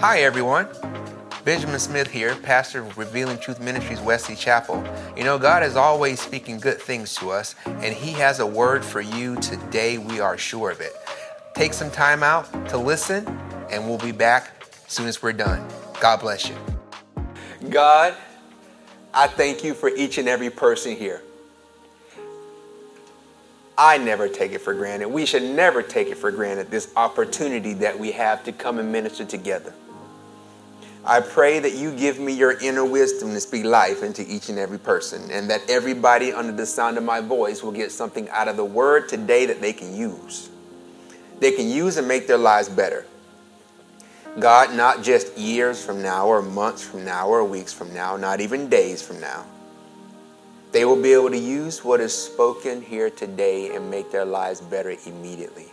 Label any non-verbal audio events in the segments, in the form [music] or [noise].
Hi, everyone. Benjamin Smith here, pastor of Revealing Truth Ministries, Wesley Chapel. You know, God is always speaking good things to us, and He has a word for you today. We are sure of it. Take some time out to listen, and we'll be back as soon as we're done. God bless you. God, I thank you for each and every person here. I never take it for granted. We should never take it for granted, this opportunity that we have to come and minister together. I pray that you give me your inner wisdom to speak life into each and every person, and that everybody under the sound of my voice will get something out of the word today that they can use. They can use and make their lives better. God, not just years from now, or months from now, or weeks from now, not even days from now. They will be able to use what is spoken here today and make their lives better immediately.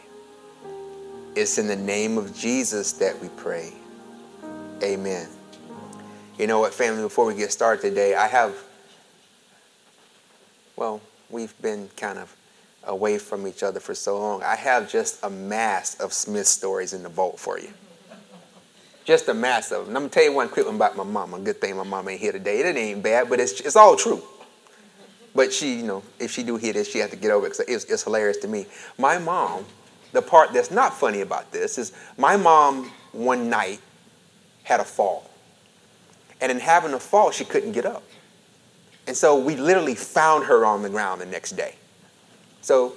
It's in the name of Jesus that we pray. Amen. You know what, family, before we get started today, I have, well, we've been kind of away from each other for so long. I have just a mass of Smith stories in the vault for you. Just a mass of them. I'm to tell you one quick one about my mom. A good thing my mom ain't here today. It ain't bad, but it's, it's all true. But she, you know, if she do hear this, she has to get over it because it's, it's hilarious to me. My mom, the part that's not funny about this is my mom one night had a fall. And in having a fall, she couldn't get up. And so we literally found her on the ground the next day. So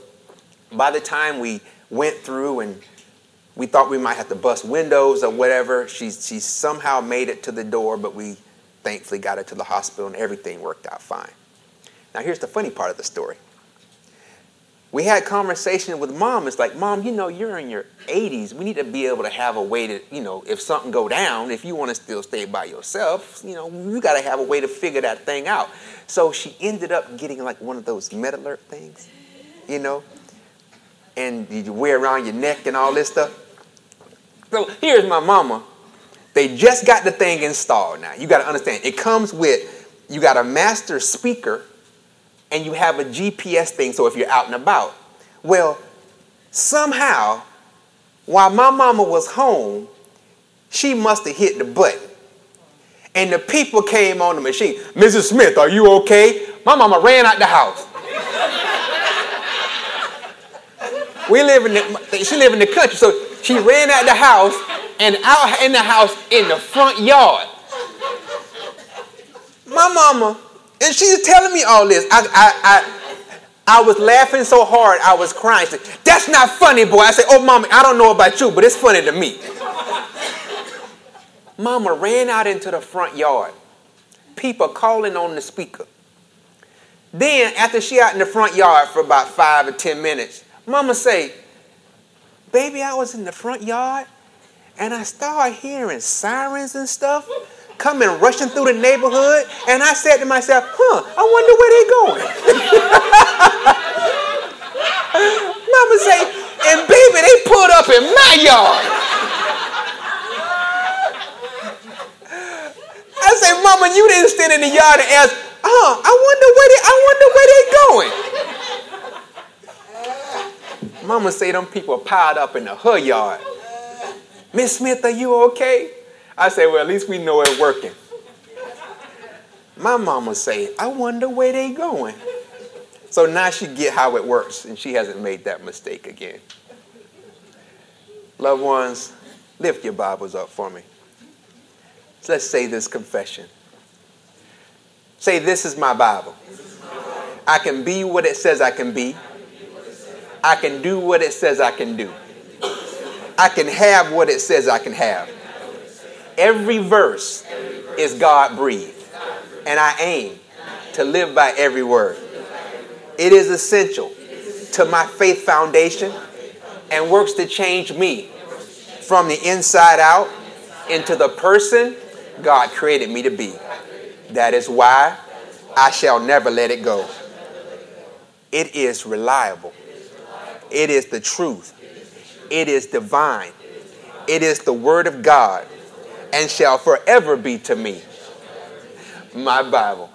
by the time we went through and we thought we might have to bust windows or whatever, she, she somehow made it to the door, but we thankfully got her to the hospital and everything worked out fine. Now, here's the funny part of the story. We had conversation with mom. It's like, mom, you know, you're in your 80s. We need to be able to have a way to, you know, if something go down, if you want to still stay by yourself, you know, you got to have a way to figure that thing out. So she ended up getting like one of those MedAlert things, you know, and you wear around your neck and all this stuff. So here's my mama. They just got the thing installed now. You got to understand, it comes with, you got a master speaker and you have a GPS thing so if you're out and about. Well, somehow, while my mama was home, she must have hit the button. And the people came on the machine. Mrs. Smith, are you okay? My mama ran out the house. [laughs] we live in the, she live in the country, so she ran out the house and out in the house in the front yard. My mama and she's telling me all this. I, I, I, I was laughing so hard, I was crying. Said, That's not funny, boy. I said, Oh, mama, I don't know about you, but it's funny to me. mama ran out into the front yard. People calling on the speaker. Then, after she out in the front yard for about five or ten minutes, mama say, Baby, I was in the front yard and I started hearing sirens and stuff coming rushing through the neighborhood. And I said to myself, huh, I wonder where they going. [laughs] Mama say, and baby, they pulled up in my yard. I say, Mama, you didn't stand in the yard and ask, huh, I wonder where they, I wonder where they going. Mama say them people piled up in the her yard. Miss Smith, are you okay? I say, well, at least we know it's working. My mama say, I wonder where they going. So now she get how it works, and she hasn't made that mistake again. Loved ones, lift your Bibles up for me. So let's say this confession. Say, this is my Bible. I can be what it says I can be. I can do what it says I can do. I can have what it says I can have. Every verse is God breathed. And I aim to live by every word. It is essential to my faith foundation and works to change me from the inside out into the person God created me to be. That is why I shall never let it go. It is reliable. It is the truth. It is divine. It is the Word of God and shall forever be to me. My Bible.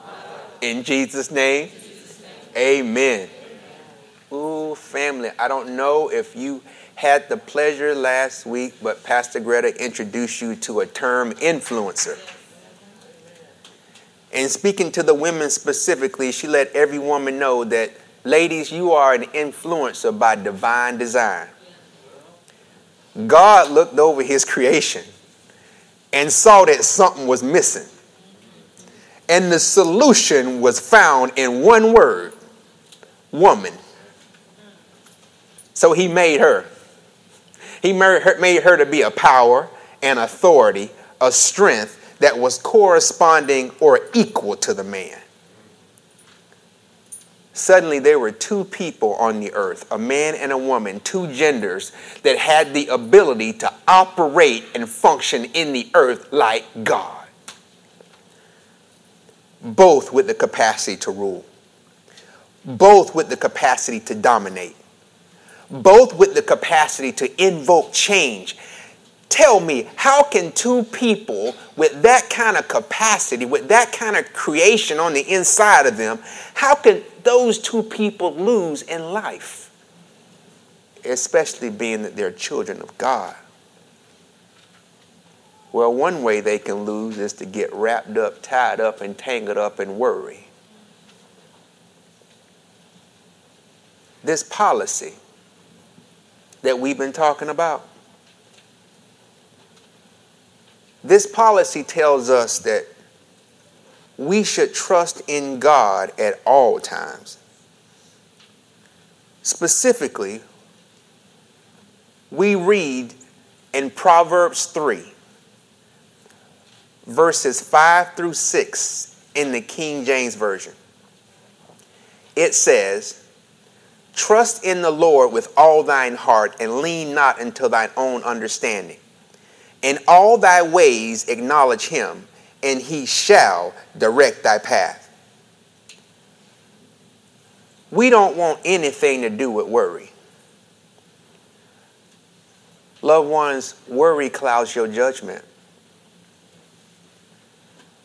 In Jesus' name, amen. Ooh, family, I don't know if you had the pleasure last week, but Pastor Greta introduced you to a term influencer. And speaking to the women specifically, she let every woman know that, ladies, you are an influencer by divine design. God looked over his creation and saw that something was missing. And the solution was found in one word woman. So he made her. He made her, to be a power and authority, a strength that was corresponding or equal to the man. Suddenly, there were two people on the earth, a man and a woman, two genders that had the ability to operate and function in the earth like God. Both with the capacity to rule, both with the capacity to dominate, both with the capacity to invoke change Tell me, how can two people with that kind of capacity, with that kind of creation on the inside of them, how can those two people lose in life? Especially being that they're children of God. Well, one way they can lose is to get wrapped up, tied up, and tangled up in worry. This policy that we've been talking about This policy tells us that we should trust in God at all times. Specifically, we read in Proverbs 3, verses 5 through 6 in the King James Version. It says, Trust in the Lord with all thine heart and lean not unto thine own understanding. In all thy ways acknowledge him, and he shall direct thy path. We don't want anything to do with worry. Loved ones, worry clouds your judgment.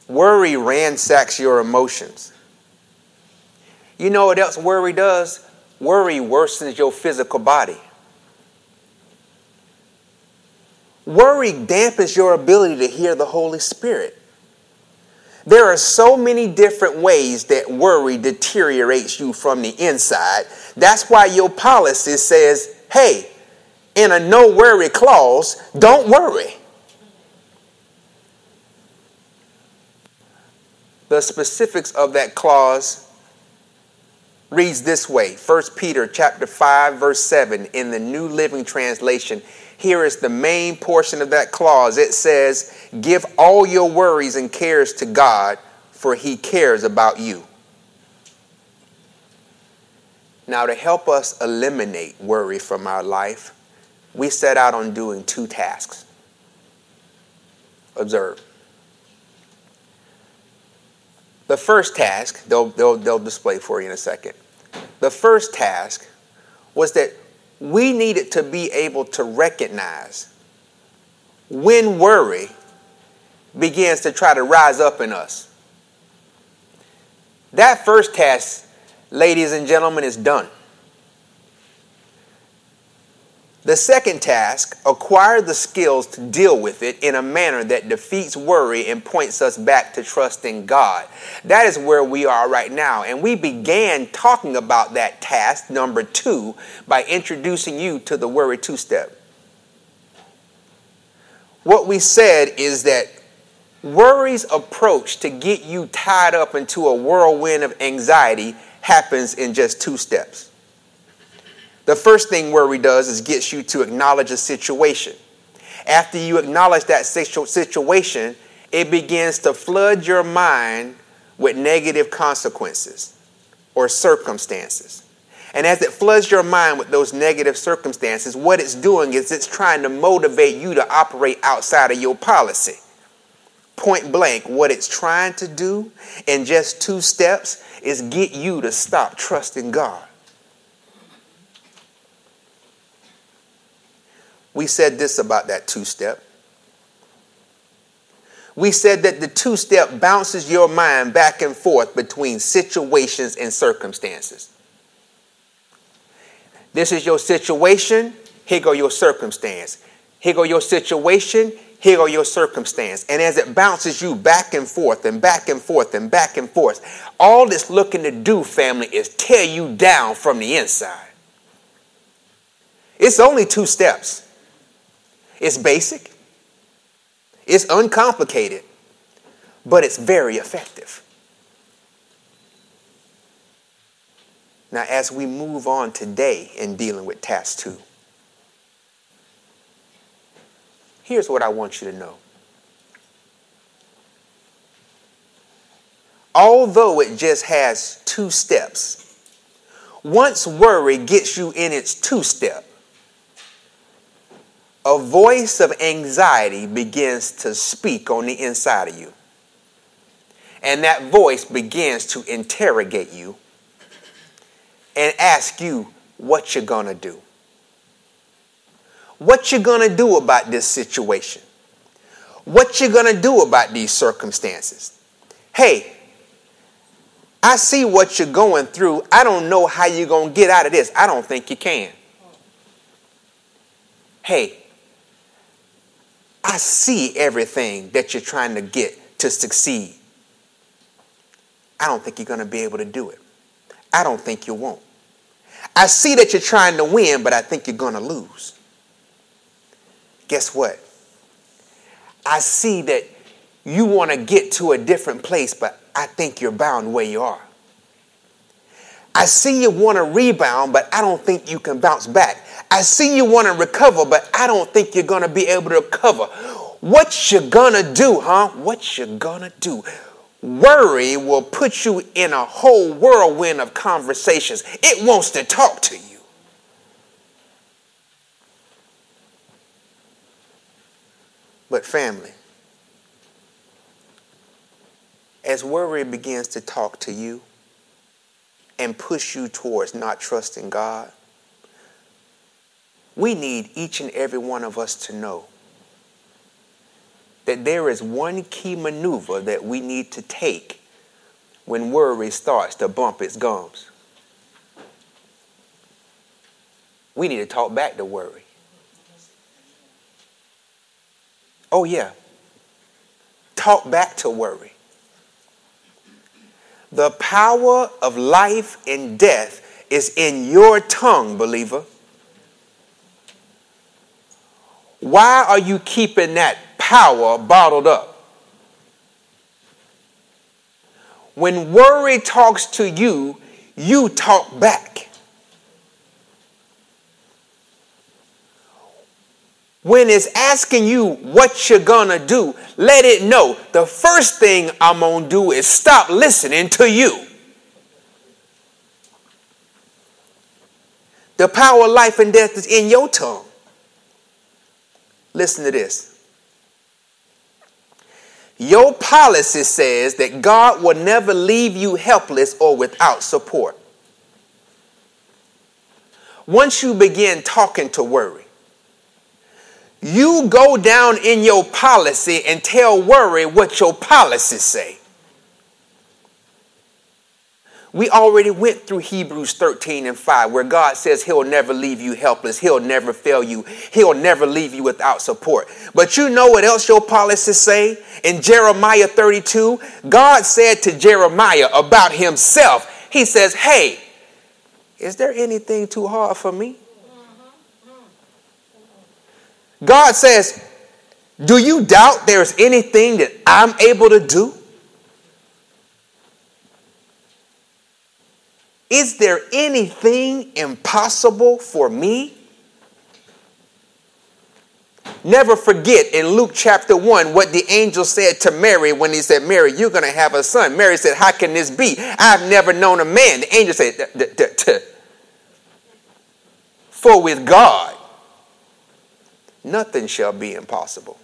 Worry ransacks your emotions. You know what else worry does? Worry worsens your physical body. Worry dampens your ability to hear the Holy Spirit. There are so many different ways that worry deteriorates you from the inside. That's why your policy says, hey, in a no worry clause, don't worry. The specifics of that clause reads this way 1 Peter chapter 5 verse 7 in the New Living Translation here is the main portion of that clause. It says, Give all your worries and cares to God, for he cares about you. Now, to help us eliminate worry from our life, we set out on doing two tasks. Observe. The first task, they'll, they'll, they'll display for you in a second. The first task was that we needed to be able to recognize when worry begins to try to rise up in us. That first task, ladies and gentlemen, is done. The second task, acquire the skills to deal with it in a manner that defeats worry and points us back to trusting God. That is where we are right now. And we began talking about that task, number two, by introducing you to the worry two step. What we said is that worry's approach to get you tied up into a whirlwind of anxiety happens in just two steps. The first thing worry does is gets you to acknowledge a situation. After you acknowledge that situation, it begins to flood your mind with negative consequences or circumstances. And as it floods your mind with those negative circumstances, what it's doing is it's trying to motivate you to operate outside of your policy. Point blank, what it's trying to do in just two steps is get you to stop trusting God. We said this about that two step. We said that the two step bounces your mind back and forth between situations and circumstances. This is your situation, here go your circumstance. Here go your situation. Here go your circumstance. And as it bounces you back and forth and back and forth and back and forth, all it's looking to do, family, is tear you down from the inside. It's only two steps. It's basic. It's uncomplicated, but it's very effective. Now, as we move on today in dealing with task two, here's what I want you to know. Although it just has two steps, once worry gets you in its two step, a voice of anxiety begins to speak on the inside of you. And that voice begins to interrogate you and ask you what you're going to do. What you're going to do about this situation. What you're going to do about these circumstances. Hey, I see what you're going through. I don't know how you're going to get out of this. I don't think you can. Hey, I see everything that you're trying to get to succeed. I don't think you're going to be able to do it. I don't think you won't. I see that you're trying to win, but I think you're going to lose. Guess what? I see that you want to get to a different place, but I think you're bound where you are. I see you want to rebound, but I don't think you can bounce back. I see you want to recover, but I don't think you're going to be able to recover. What you gonna do, huh? What you gonna do? Worry will put you in a whole whirlwind of conversations. It wants to talk to you. But, family, as worry begins to talk to you and push you towards not trusting God, we need each and every one of us to know that there is one key maneuver that we need to take when worry starts to bump its gums. We need to talk back to worry. Oh, yeah. Talk back to worry. The power of life and death is in your tongue, believer. Why are you keeping that power bottled up? When worry talks to you, you talk back. When it's asking you what you're gonna do, let it know the first thing I'm gonna do is stop listening to you. The power of life and death is in your tongue. Listen to this. Your policy says that God will never leave you helpless or without support. Once you begin talking to worry, you go down in your policy and tell worry what your policies say. We already went through Hebrews 13 and 5, where God says He'll never leave you helpless. He'll never fail you. He'll never leave you without support. But you know what else your policies say? In Jeremiah 32, God said to Jeremiah about Himself, He says, Hey, is there anything too hard for me? God says, Do you doubt there's anything that I'm able to do? Is there anything impossible for me? Never forget in Luke chapter 1 what the angel said to Mary when he said, Mary, you're going to have a son. Mary said, How can this be? I've never known a man. The angel said, For with God, nothing shall be impossible.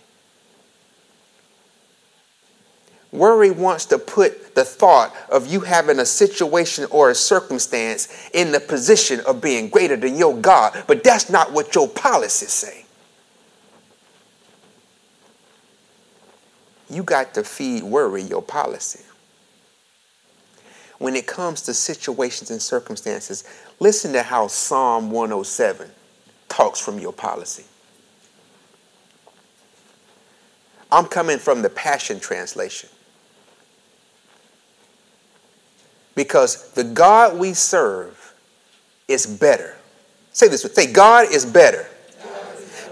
Worry wants to put the thought of you having a situation or a circumstance in the position of being greater than your God, but that's not what your policies say. You got to feed worry your policy. When it comes to situations and circumstances, listen to how Psalm 107 talks from your policy. I'm coming from the Passion Translation. Because the God we serve is better. Say this with say, God is better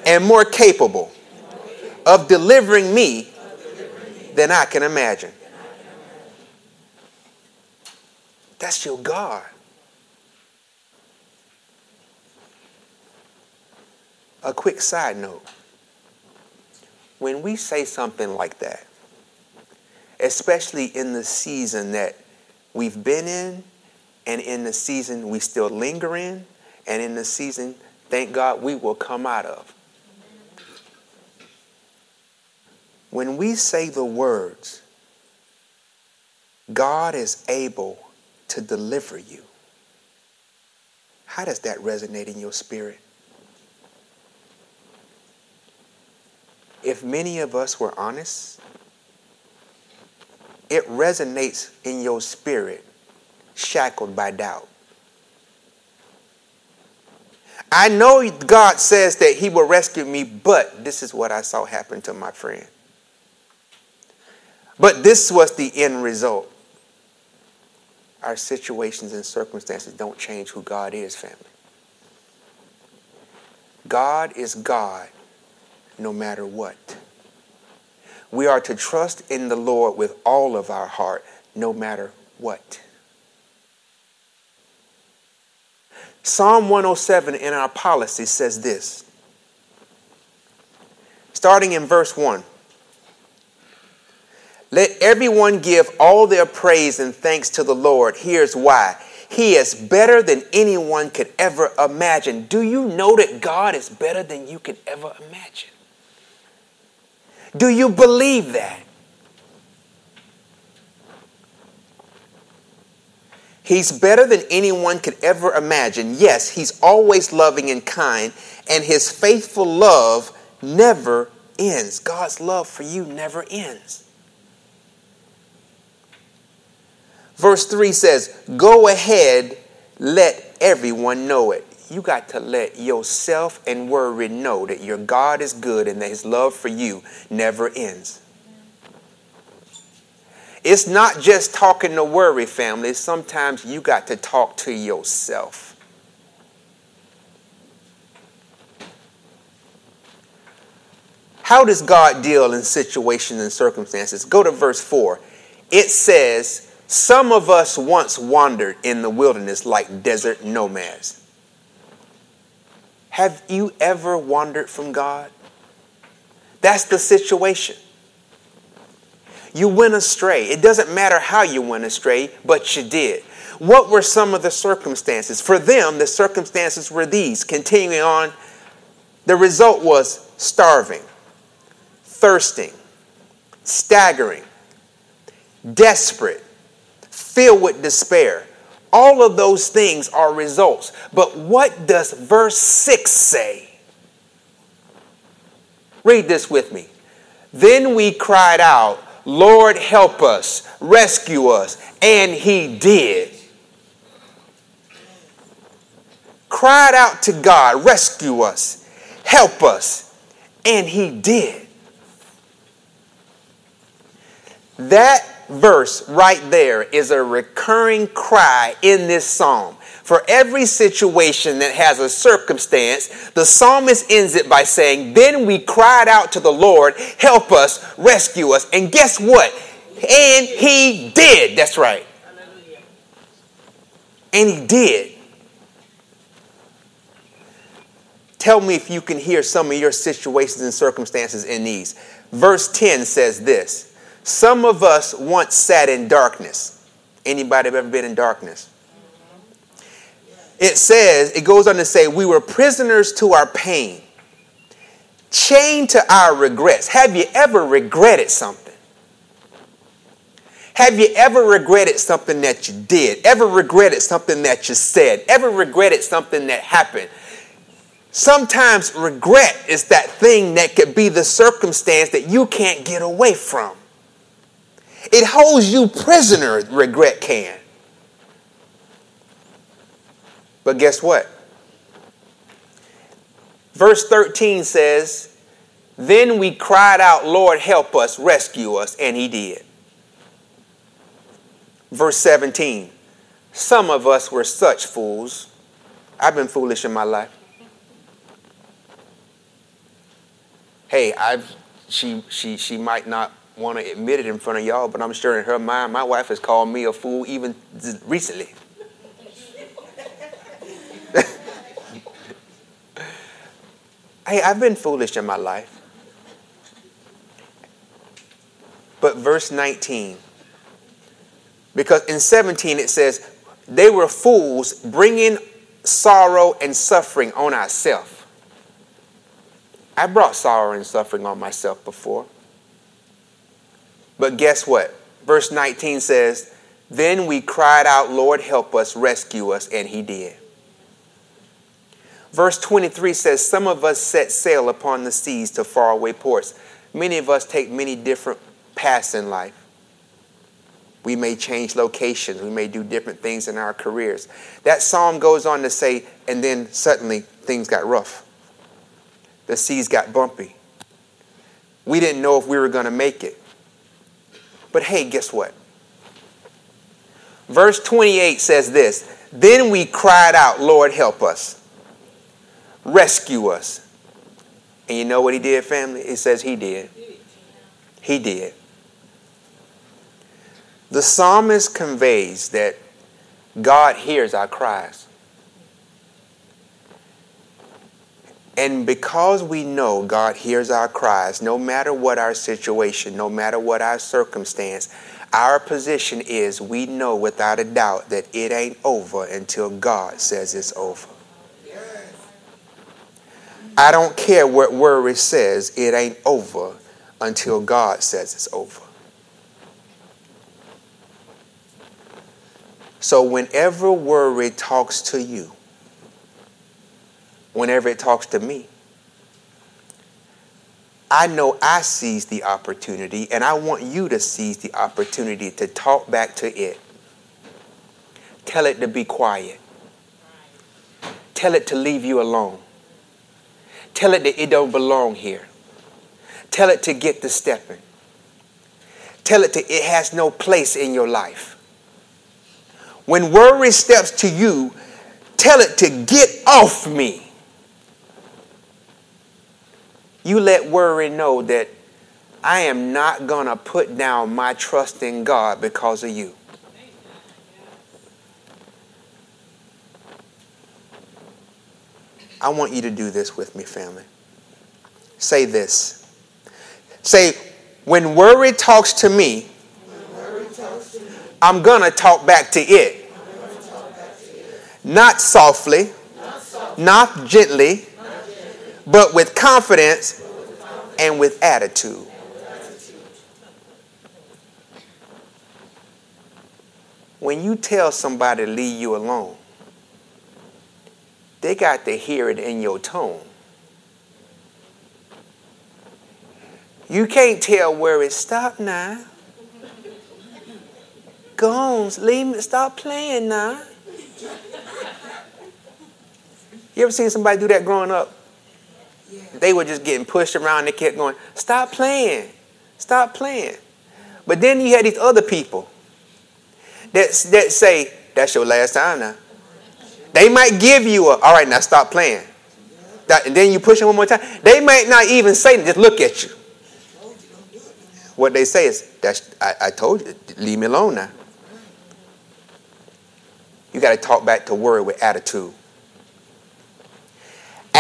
and more capable of delivering me than I can imagine. That's your God. A quick side note when we say something like that, especially in the season that we've been in, and in the season we still linger in, and in the season, thank God, we will come out of. When we say the words, God is able to deliver you, how does that resonate in your spirit? if many of us were honest, it resonates in your spirit, shackled by doubt. I know God says that He will rescue me, but this is what I saw happen to my friend. But this was the end result. Our situations and circumstances don't change who God is, family. God is God no matter what. We are to trust in the Lord with all of our heart, no matter what. Psalm 107 in our policy says this, starting in verse 1. Let everyone give all their praise and thanks to the Lord. Here's why. He is better than anyone could ever imagine. Do you know that God is better than you could ever imagine? Do you believe that? He's better than anyone could ever imagine. Yes, he's always loving and kind, and his faithful love never ends. God's love for you never ends. Verse 3 says, Go ahead, let everyone know it you got to let yourself and worry know that your God is good and that his love for you never ends. It's not just talking to worry, family. Sometimes you got to talk to yourself. How does God deal in situations and circumstances? Go to verse 4. It says, Some of us once wandered in the wilderness like desert nomads. Have you ever wandered from God? That's the situation. You went astray. It doesn't matter how you went astray, but you did. What were some of the circumstances? For them, the circumstances were these. Continuing on, the result was starving, thirsting, staggering, desperate, filled with despair, all of those things are results. But what does verse 6 say? Read this with me. Then we cried out, Lord, help us, rescue us. And he did. Cried out to God, rescue us, help us. And he did. That verse right there is a recurring cry in this psalm. For every situation that has a circumstance, the psalmist ends it by saying, Then we cried out to the Lord, help us, rescue us. And guess what? And he did. That's right. And he did. Tell me if you can hear some of your situations and circumstances in these. Verse 10 says this some of us once sat in darkness. Anybody ever been in darkness? It says, it goes on to say, we were prisoners to our pain, chained to our regrets. Have you ever regretted something? Have you ever regretted something that you did? Ever regretted something that you said? Ever regretted something that happened? Sometimes regret is that thing that could be the circumstance that you can't get away from. It holds you prisoner, regret can. But guess what? Verse 13 says, Then we cried out, Lord, help us, rescue us, and he did. Verse 17, Some of us were such fools. I've been foolish in my life. Hey, I've she she she might not want to admit it in front of y'all, but I'm sure in her mind, my wife has called me a fool even recently. [laughs] hey, I've been foolish in my life. But verse 19, because in 17 it says, they were fools bringing sorrow and suffering on ourselves. I brought sorrow and suffering on myself before. But guess what? Verse 19 says, Then we cried out, Lord, help us, rescue us, and he did. Verse 23 says, Some of us set sail upon the seas to faraway ports. Many of us take many different paths in life. We may change locations. We may do different things in our careers. That psalm goes on to say, and then suddenly things got rough. The seas got bumpy. We didn't know if we were going to make it. But hey, guess what? Verse 28 says this Then we cried out, Lord, help us, rescue us. And you know what he did, family? It says he did. He did. The psalmist conveys that God hears our cries. And because we know God hears our cries, no matter what our situation, no matter what our circumstance, our position is we know without a doubt that it ain't over until God says it's over. I don't care what worry says, it ain't over until God says it's over. So, whenever worry talks to you, whenever it talks to me, I know I seize the opportunity, and I want you to seize the opportunity to talk back to it. Tell it to be quiet. Tell it to leave you alone. Tell it that it don't belong here. Tell it to get to stepping. Tell it to it has no place in your life. When worry steps to you, tell it to get off me. You let worry know that I am not going to put down my trust in God because of you. I want you to do this with me, family. Say this. Say, when worry talks to me, I'm going to talk back to it not softly, not gently, but with confidence and with attitude. When you tell somebody to leave you alone, they got to hear it in your tone. You can't tell where it stopped now. Go on, leave me, stop playing now. You ever seen somebody do that growing up? Yeah. They were just getting pushed around. They kept going, stop playing. Stop playing. But then you had these other people that, that say, that's your last time now. They might give you a, all right, now stop playing. That, and then you push them one more time. They might not even say, just look at you. What they say is, that's, I, I told you, leave me alone now. You got to talk back to worry with attitude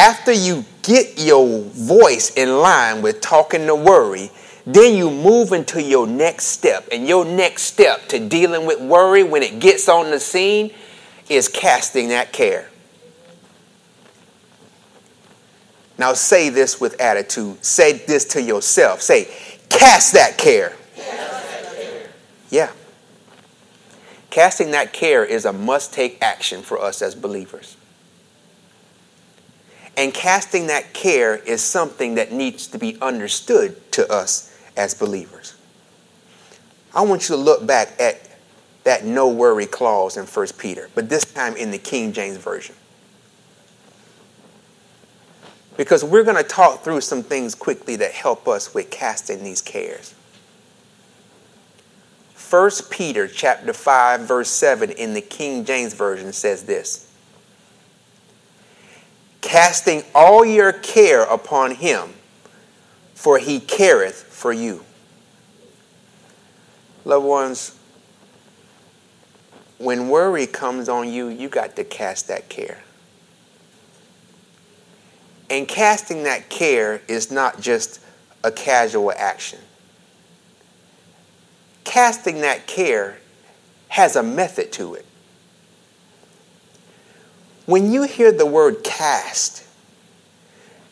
after you get your voice in line with talking to worry, then you move into your next step. And your next step to dealing with worry when it gets on the scene is casting that care. Now say this with attitude. Say this to yourself. Say, cast that care. Cast that care. Yeah. Casting that care is a must take action for us as believers. And casting that care is something that needs to be understood to us as believers. I want you to look back at that no worry clause in 1 Peter, but this time in the King James Version. because we're going to talk through some things quickly that help us with casting these cares. 1 Peter chapter 5 verse 7 in the King James version says this. Casting all your care upon him, for he careth for you. Loved ones, when worry comes on you, you got to cast that care. And casting that care is not just a casual action. Casting that care has a method to it. When you hear the word cast,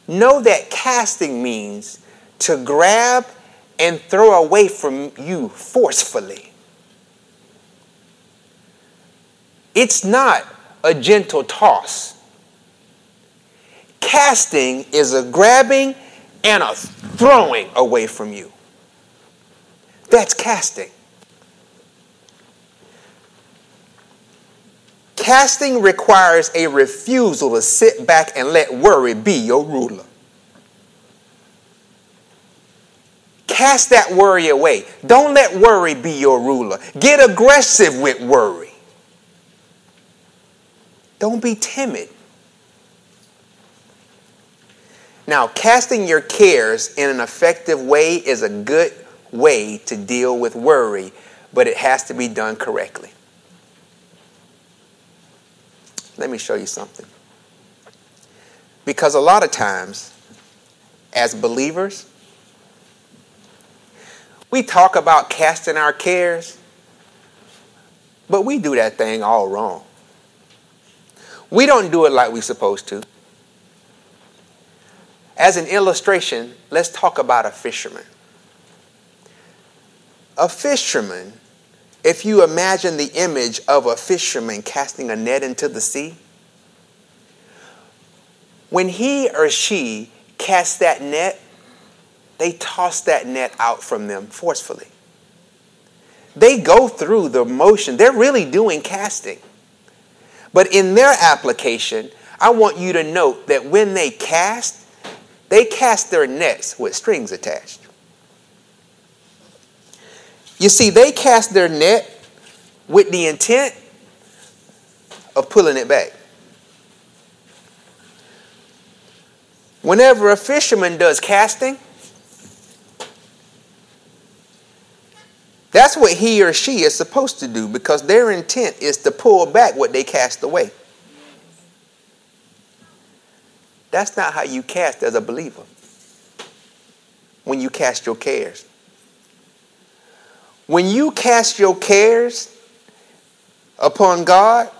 know that casting means to grab and throw away from you forcefully. It's not a gentle toss. Casting is a grabbing and a throwing away from you. That's casting. Casting requires a refusal to sit back and let worry be your ruler. Cast that worry away. Don't let worry be your ruler. Get aggressive with worry. Don't be timid. Now, casting your cares in an effective way is a good way to deal with worry, but it has to be done correctly. Let me show you something. Because a lot of times, as believers, we talk about casting our cares, but we do that thing all wrong. We don't do it like we're supposed to. As an illustration, let's talk about a fisherman. A fisherman, if you imagine the image of a fisherman casting a net into the sea, when he or she casts that net, they toss that net out from them forcefully. They go through the motion. They're really doing casting. But in their application, I want you to note that when they cast, they cast their nets with strings attached. You see, they cast their net with the intent of pulling it back. Whenever a fisherman does casting, that's what he or she is supposed to do because their intent is to pull back what they cast away. That's not how you cast as a believer. When you cast your cares. When you cast your cares upon God,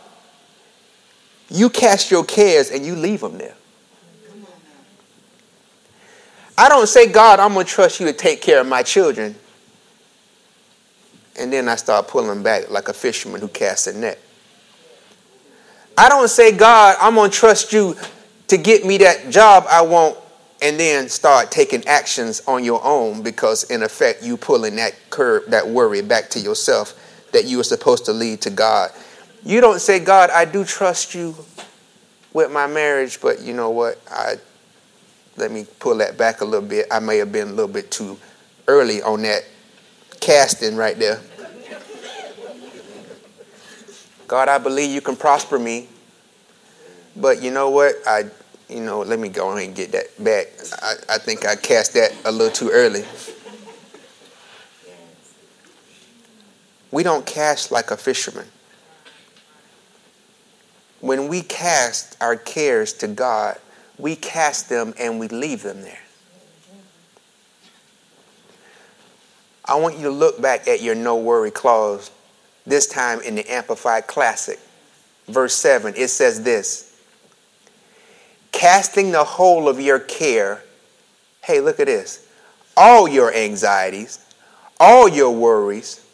you cast your cares and you leave them there. I don't say, God, I'm going to trust you to take care of my children. And then I start pulling back like a fisherman who casts a net. I don't say, God, I'm going to trust you to get me that job I want and then start taking actions on your own because in effect you pulling that curb that worry back to yourself that you were supposed to lead to God. You don't say, God, I do trust you with my marriage, but you know what? I let me pull that back a little bit. I may have been a little bit too early on that casting right there. God, I believe you can prosper me. But you know what? I you know, let me go ahead and get that back. I, I think I cast that a little too early. We don't cast like a fisherman. When we cast our cares to God, we cast them and we leave them there. I want you to look back at your no worry clause, this time in the Amplified Classic. Verse 7, it says this casting the whole of your care. Hey, look at this. All your anxieties, all your worries,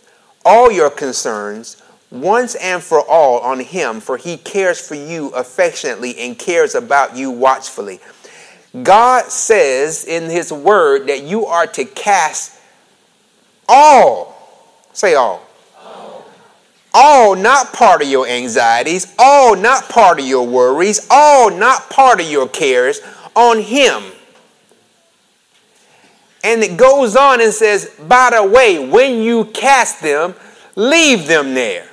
all your concerns, once and for all on Him, for He cares for you affectionately and cares about you watchfully. God says in His Word that you are to cast all, say all, all not part of your anxieties, all not part of your worries, all not part of your cares, on him. And it goes on and says, by the way, when you cast them, leave them there.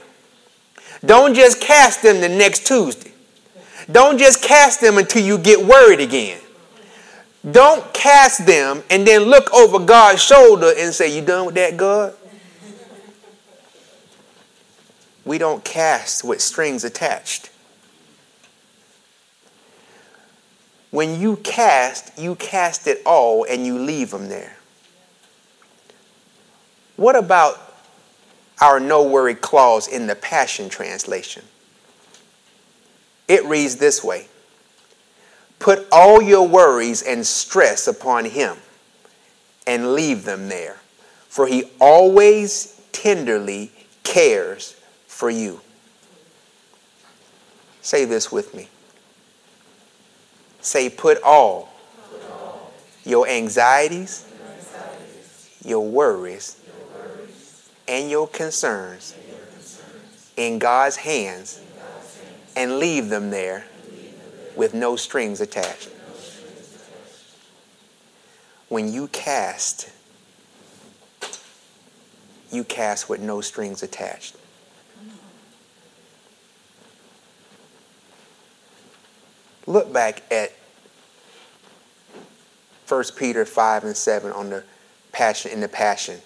Don't just cast them the next Tuesday. Don't just cast them until you get worried again. Don't cast them and then look over God's shoulder and say, You done with that, God? We don't cast with strings attached. When you cast, you cast it all and you leave them there. What about our no worry clause in the Passion Translation? It reads this way Put all your worries and stress upon Him and leave them there, for He always tenderly cares for you. Say this with me. Say, put all, put all. Your, anxieties, your anxieties, your worries, your worries and, your concerns, and your concerns in God's hands, in God's hands and leave them there with no strings attached. When you cast, you cast with no strings attached. Look back at 1 Peter 5 and 7 on the passion in the passion.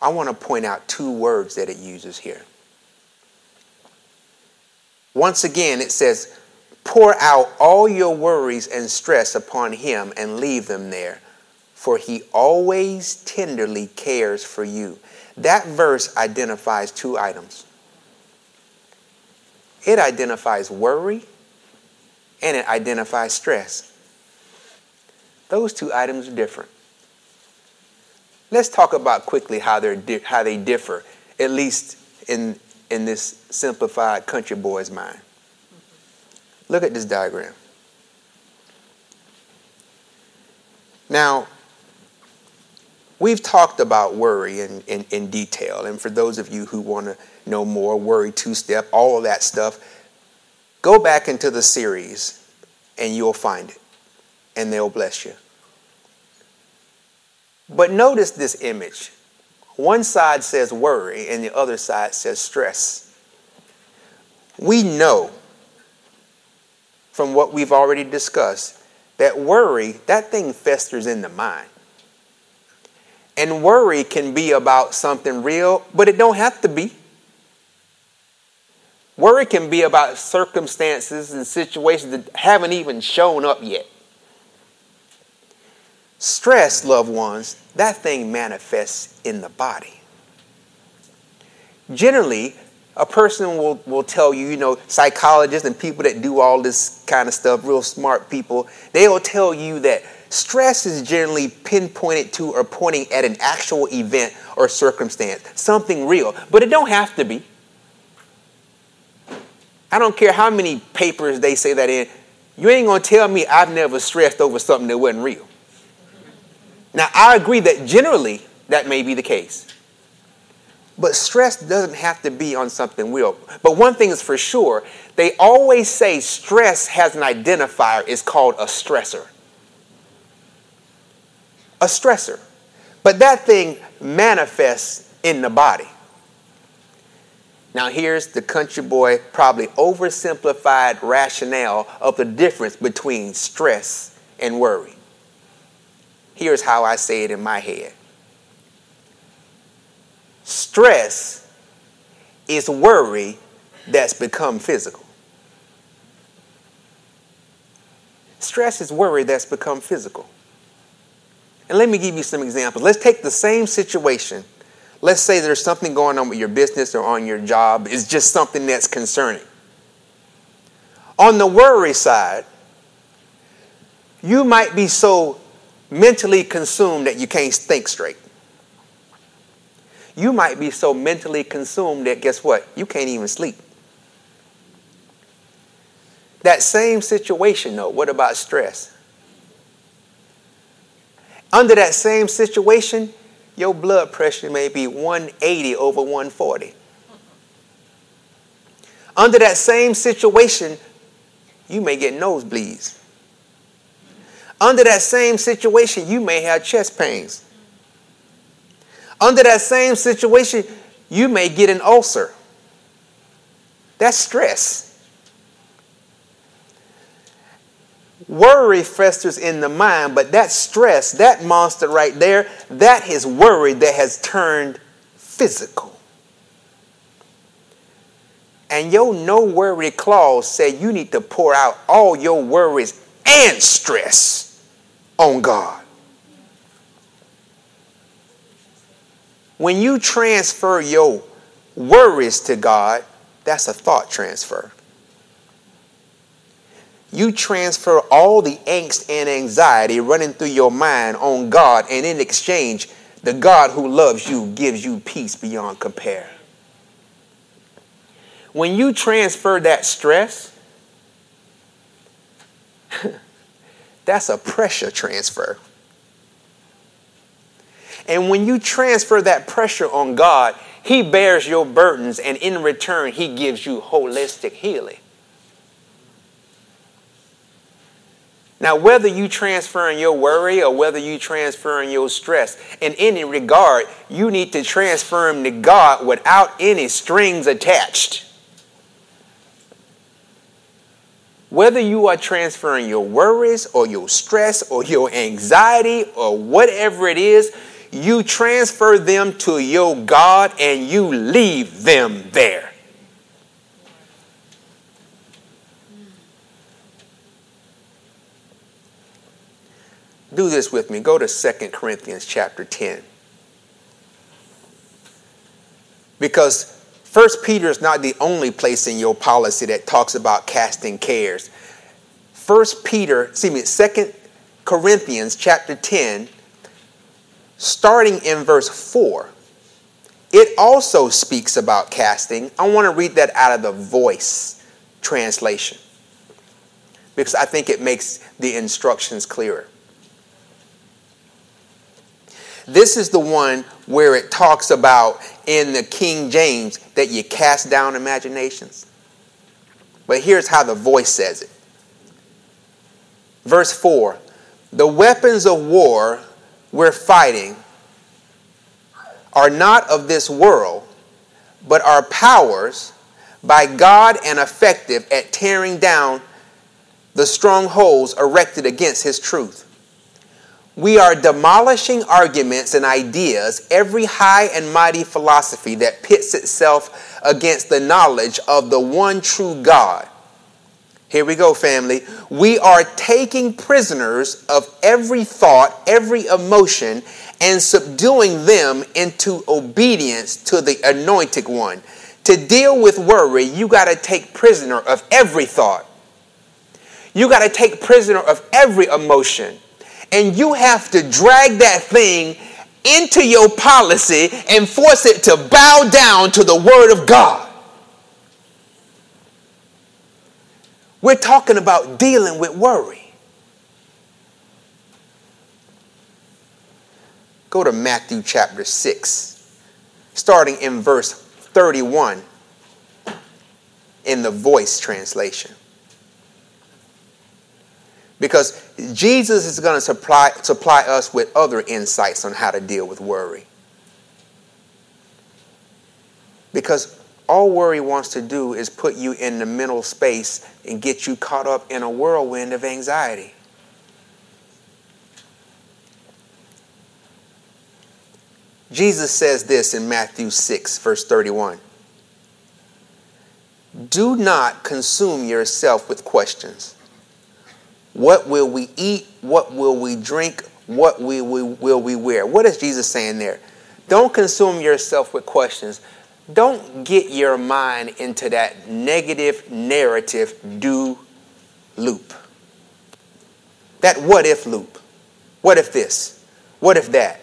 I want to point out two words that it uses here. Once again, it says, Pour out all your worries and stress upon him and leave them there, for he always tenderly cares for you. That verse identifies two items it identifies worry and it identifies stress. Those two items are different. Let's talk about quickly how, they're di- how they differ, at least in, in this simplified country boy's mind. Look at this diagram. Now, we've talked about worry in, in, in detail, and for those of you who want to know more, worry two step, all of that stuff, go back into the series and you'll find it, and they'll bless you. But notice this image. One side says worry, and the other side says stress. We know from what we've already discussed that worry, that thing festers in the mind. And worry can be about something real, but it don't have to be. Worry can be about circumstances and situations that haven't even shown up yet. Stress, loved ones, that thing manifests in the body. Generally, a person will, will tell you, you know, psychologists and people that do all this kind of stuff, real smart people, they'll tell you that stress is generally pinpointed to or pointing at an actual event or circumstance, something real, but it don't have to be. I don't care how many papers they say that in, you ain't gonna tell me I've never stressed over something that wasn't real. Now, I agree that generally that may be the case. But stress doesn't have to be on something real. But one thing is for sure, they always say stress has an identifier. It's called a stressor. A stressor. But that thing manifests in the body. Now, here's the country boy, probably oversimplified rationale of the difference between stress and worry. Here's how I say it in my head Stress is worry that's become physical. Stress is worry that's become physical. And let me give you some examples. Let's take the same situation. Let's say there's something going on with your business or on your job. It's just something that's concerning. On the worry side, you might be so mentally consumed that you can't think straight you might be so mentally consumed that guess what? You can't even sleep. That same situation, though, what about stress? Under that same situation, your blood pressure may be 180 over 140. Under that same situation, you may get nosebleeds. Under that same situation, you may have chest pains. Under that same situation, you may get an ulcer. That's stress. Worry festers in the mind, but that stress, that monster right there, that is worry that has turned physical. And your no worry clause say you need to pour out all your worries and stress on God. When you transfer your worries to God, that's a thought transfer you transfer all the angst and anxiety running through your mind on God, and in exchange, the God who loves you gives you peace beyond compare. When you transfer that stress, [laughs] that's a pressure transfer. And when you transfer that pressure on God, He bears your burdens, and in return, He gives you holistic healing. Now, whether you transferring your worry or whether you transferring your stress, in any regard, you need to transfer them to God without any strings attached. Whether you are transferring your worries or your stress or your anxiety or whatever it is, you transfer them to your God and you leave them there. Do this with me. Go to 2 Corinthians chapter 10. Because First Peter is not the only place in your policy that talks about casting cares. First Peter, excuse me, Second Corinthians chapter 10, starting in verse 4, it also speaks about casting. I want to read that out of the voice translation because I think it makes the instructions clearer. This is the one where it talks about in the King James that you cast down imaginations. But here's how the voice says it. Verse 4 The weapons of war we're fighting are not of this world, but are powers by God and effective at tearing down the strongholds erected against his truth. We are demolishing arguments and ideas, every high and mighty philosophy that pits itself against the knowledge of the one true God. Here we go, family. We are taking prisoners of every thought, every emotion, and subduing them into obedience to the anointed one. To deal with worry, you got to take prisoner of every thought. You got to take prisoner of every emotion and you have to drag that thing into your policy and force it to bow down to the Word of God. We're talking about dealing with worry. Go to Matthew chapter 6, starting in verse 31 in the voice translation. Because Jesus is going to supply, supply us with other insights on how to deal with worry. Because all worry wants to do is put you in the mental space and get you caught up in a whirlwind of anxiety. Jesus says this in Matthew 6, verse 31. Do not consume yourself with questions what will we eat? What will we drink? What will we, will we wear? What is Jesus saying there? Don't consume yourself with questions. Don't get your mind into that negative narrative do loop. That what if loop. What if this? What if that?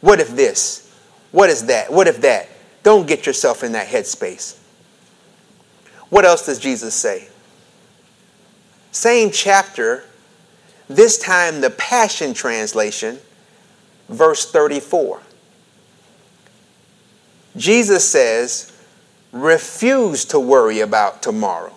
What if this? What is that? What if that? Don't get yourself in that headspace. What else does Jesus say? Same chapter, this time, the Passion Translation, verse 34. Jesus says, refuse to worry about tomorrow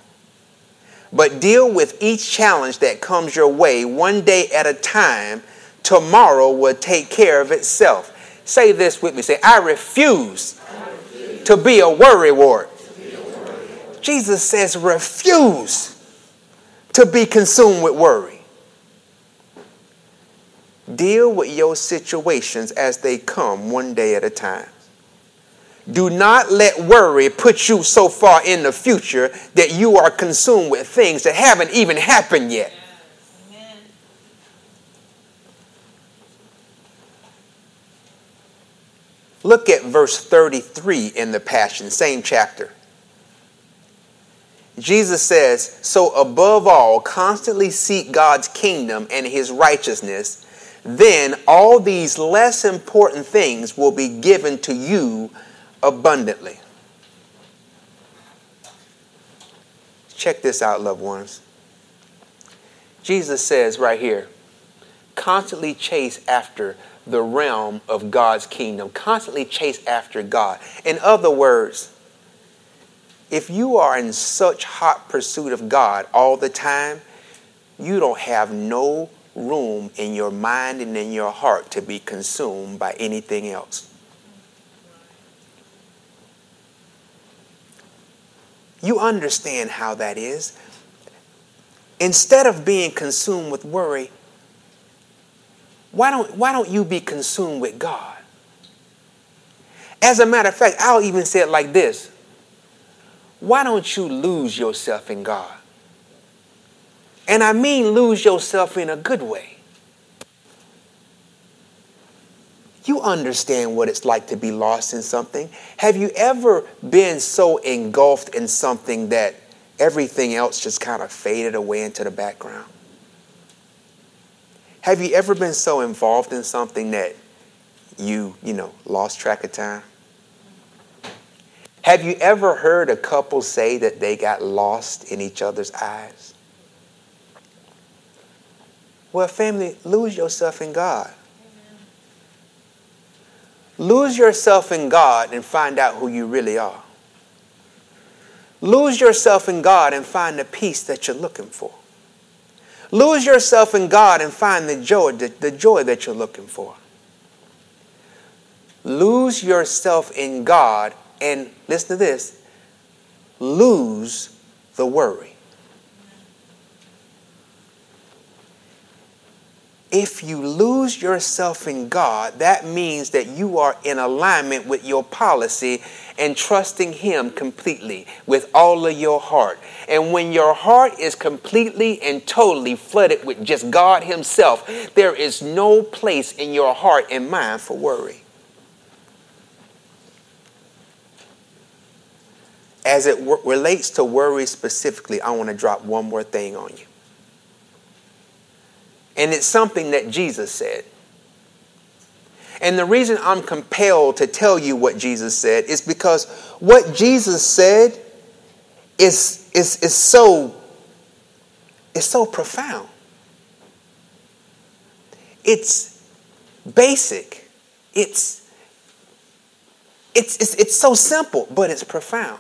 but deal with each challenge that comes your way one day at a time. Tomorrow will take care of itself. Say this with me. Say, I refuse, I refuse to be a worry ward. Jesus says, refuse to be consumed with worry. Deal with your situations as they come one day at a time. Do not let worry put you so far in the future that you are consumed with things that haven't even happened yet. Look at verse 33 in the Passion, same chapter. Jesus says, So above all, constantly seek God's kingdom and his righteousness, then all these less important things will be given to you abundantly. Check this out, loved ones. Jesus says right here constantly chase after the realm of God's kingdom, constantly chase after God. In other words, if you are in such hot pursuit of God all the time, you don't have no room in your mind and in your heart to be consumed by anything else. You understand how that is. Instead of being consumed with worry, why don't, why don't you be consumed with God? As a matter of fact, I'll even say it like this Why don't you lose yourself in God? And I mean lose yourself in a good way. You understand what it's like to be lost in something. Have you ever been so engulfed in something that everything else just kind of faded away into the background? Have you ever been so involved in something that you, you know, lost track of time? Have you ever heard a couple say that they got lost in each other's eyes? Well, family, lose yourself in God. Lose yourself in God and find out who you really are. Lose yourself in God and find the peace that you're looking for. Lose yourself in God and find the joy, the, the joy that you're looking for. Lose yourself in God and listen to this lose the worry. If you lose yourself in God, that means that you are in alignment with your policy and trusting Him completely with all of your heart. And when your heart is completely and totally flooded with just God Himself, there is no place in your heart and mind for worry. As it w- relates to worry specifically, I want to drop one more thing on you. And it's something that Jesus said. And the reason I'm compelled to tell you what Jesus said is because what Jesus said is, is, is so is so profound. It's basic. It's, it's, it's, it's so simple, but it's profound.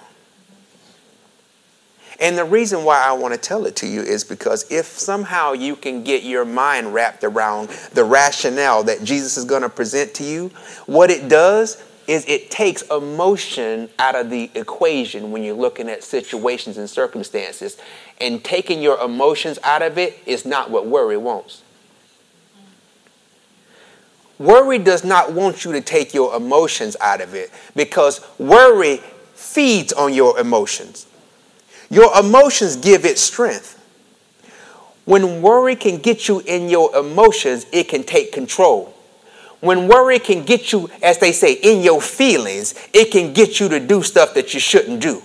And the reason why I want to tell it to you is because if somehow you can get your mind wrapped around the rationale that Jesus is going to present to you, what it does is it takes emotion out of the equation when you're looking at situations and circumstances. And taking your emotions out of it is not what worry wants. Worry does not want you to take your emotions out of it because worry feeds on your emotions. Your emotions give it strength. When worry can get you in your emotions, it can take control. When worry can get you, as they say, in your feelings, it can get you to do stuff that you shouldn't do.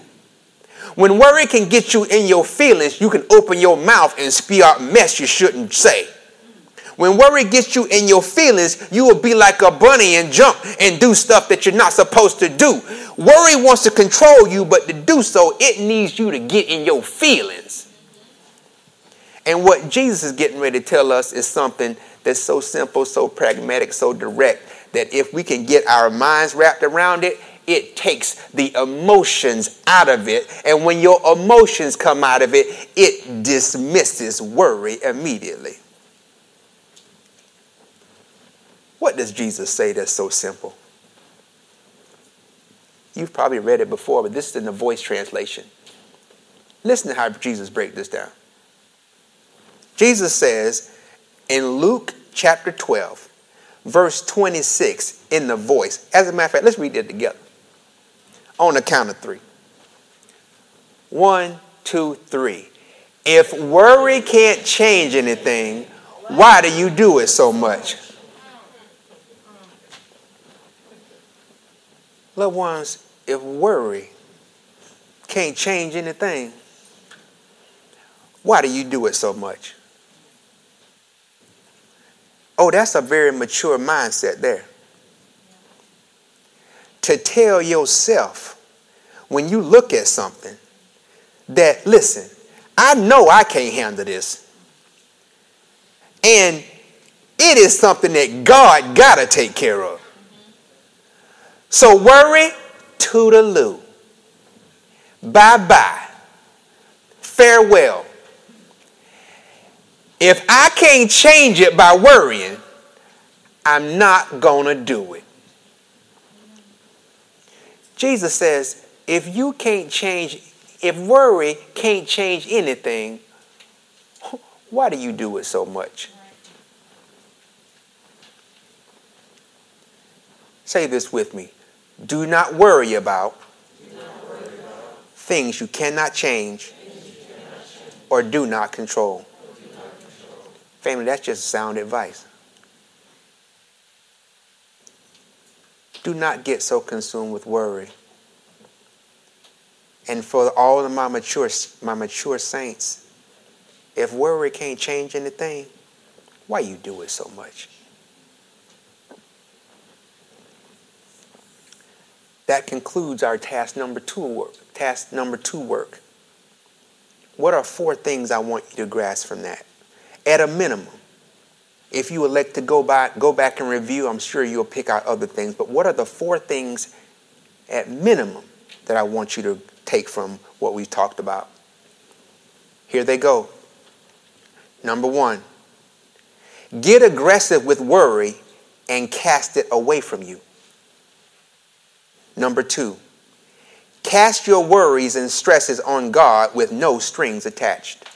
When worry can get you in your feelings, you can open your mouth and spew out mess you shouldn't say. When worry gets you in your feelings, you will be like a bunny and jump and do stuff that you're not supposed to do. Worry wants to control you, but to do so, it needs you to get in your feelings. And what Jesus is getting ready to tell us is something that's so simple, so pragmatic, so direct that if we can get our minds wrapped around it, it takes the emotions out of it. And when your emotions come out of it, it dismisses worry immediately. What does Jesus say that's so simple? You've probably read it before, but this is in the voice translation. Listen to how Jesus breaks this down. Jesus says in Luke chapter 12, verse 26, in the voice. As a matter of fact, let's read it together on the count of three. One, two, three. If worry can't change anything, why do you do it so much? Loved ones, if worry can't change anything, why do you do it so much? Oh, that's a very mature mindset there to tell yourself when you look at something that, listen, I know I can't handle this. And it is something that God got to take care of. So worry, toodaloo. Bye bye. Farewell. If I can't change it by worrying, I'm not going to do it. Jesus says, if you can't change, if worry can't change anything, why do you do it so much? Say this with me. Do not worry about, things you cannot change, or do not control. Do not control. Family, that's just sound advice. Do not get so consumed with worry. And for all of my mature, my mature saints, if worry can't change anything, why you do it so much? That concludes our task number two work. Task number two work. What are four things I want you to grasp from that? At a minimum, if you elect to go back, go back and review, I'm sure you'll pick out other things. But what are the four things at minimum that I want you to take from what we've talked about? Here they go. Number one, get aggressive with worry and cast it away from you. Number two, cast your worries and stresses on God with no strings attached.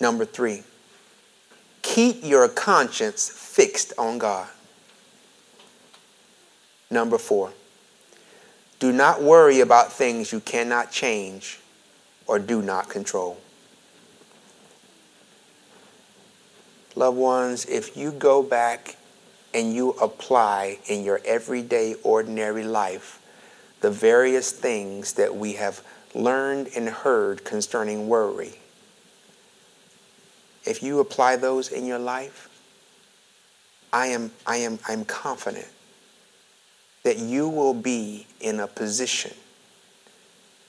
Number three, Keep your conscience fixed on God. Number four, do not worry about things you cannot change or do not control. Loved ones, if you go back and you apply in your everyday, ordinary life the various things that we have learned and heard concerning worry, if you apply those in your life, I am, I am, I'm confident that you will be in a position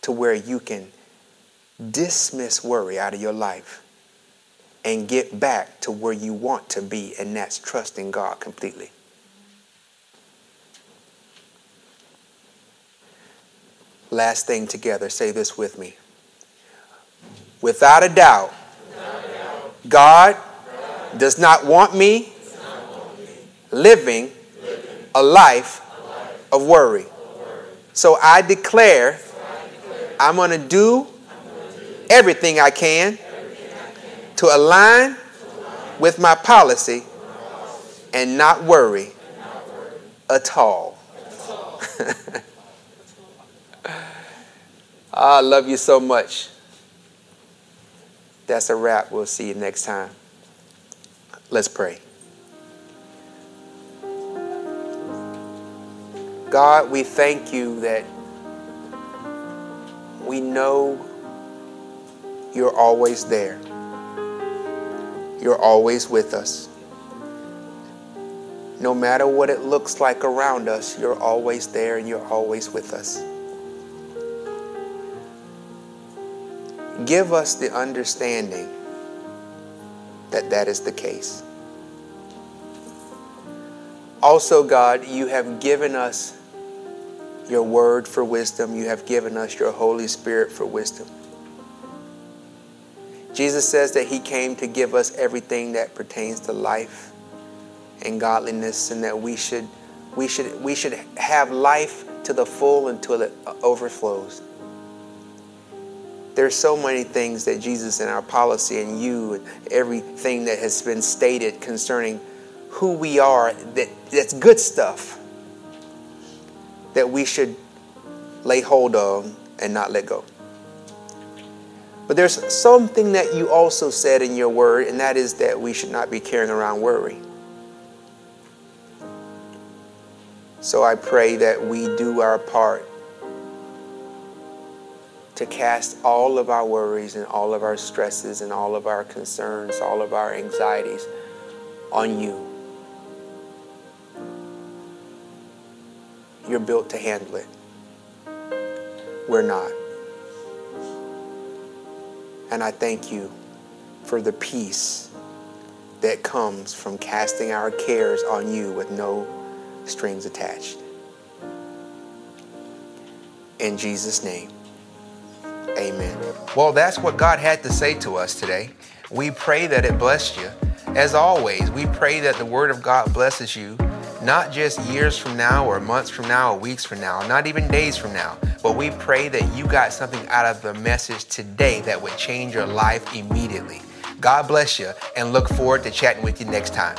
to where you can dismiss worry out of your life and get back to where you want to be, and that's trusting God completely. Last thing together, say this with me. Without a doubt, God does not want me living a life of worry. So I declare I'm going to do everything I can to align with my policy and not worry at all. [laughs] I love you so much. That's a wrap. We'll see you next time. Let's pray. God, we thank you that we know you're always there. You're always with us. No matter what it looks like around us, you're always there and you're always with us. Give us the understanding that that is the case. Also, God, you have given us your word for wisdom. You have given us your Holy Spirit for wisdom. Jesus says that he came to give us everything that pertains to life and godliness and that we should we should we should have life to the full until it overflows. There's so many things that Jesus and our policy and you and everything that has been stated concerning who we are that, that's good stuff that we should lay hold of and not let go. But there's something that you also said in your word, and that is that we should not be carrying around worry. So I pray that we do our part to cast all of our worries and all of our stresses and all of our concerns, all of our anxieties on you. You're built to handle it. We're not. And I thank you for the peace that comes from casting our cares on you with no strings attached. In Jesus' name, amen. Well, that's what God had to say to us today. We pray that it blessed you. As always, we pray that the Word of God blesses you not just years from now or months from now or weeks from now, not even days from now, but we pray that you got something out of the message today that would change your life immediately. God bless you and look forward to chatting with you next time.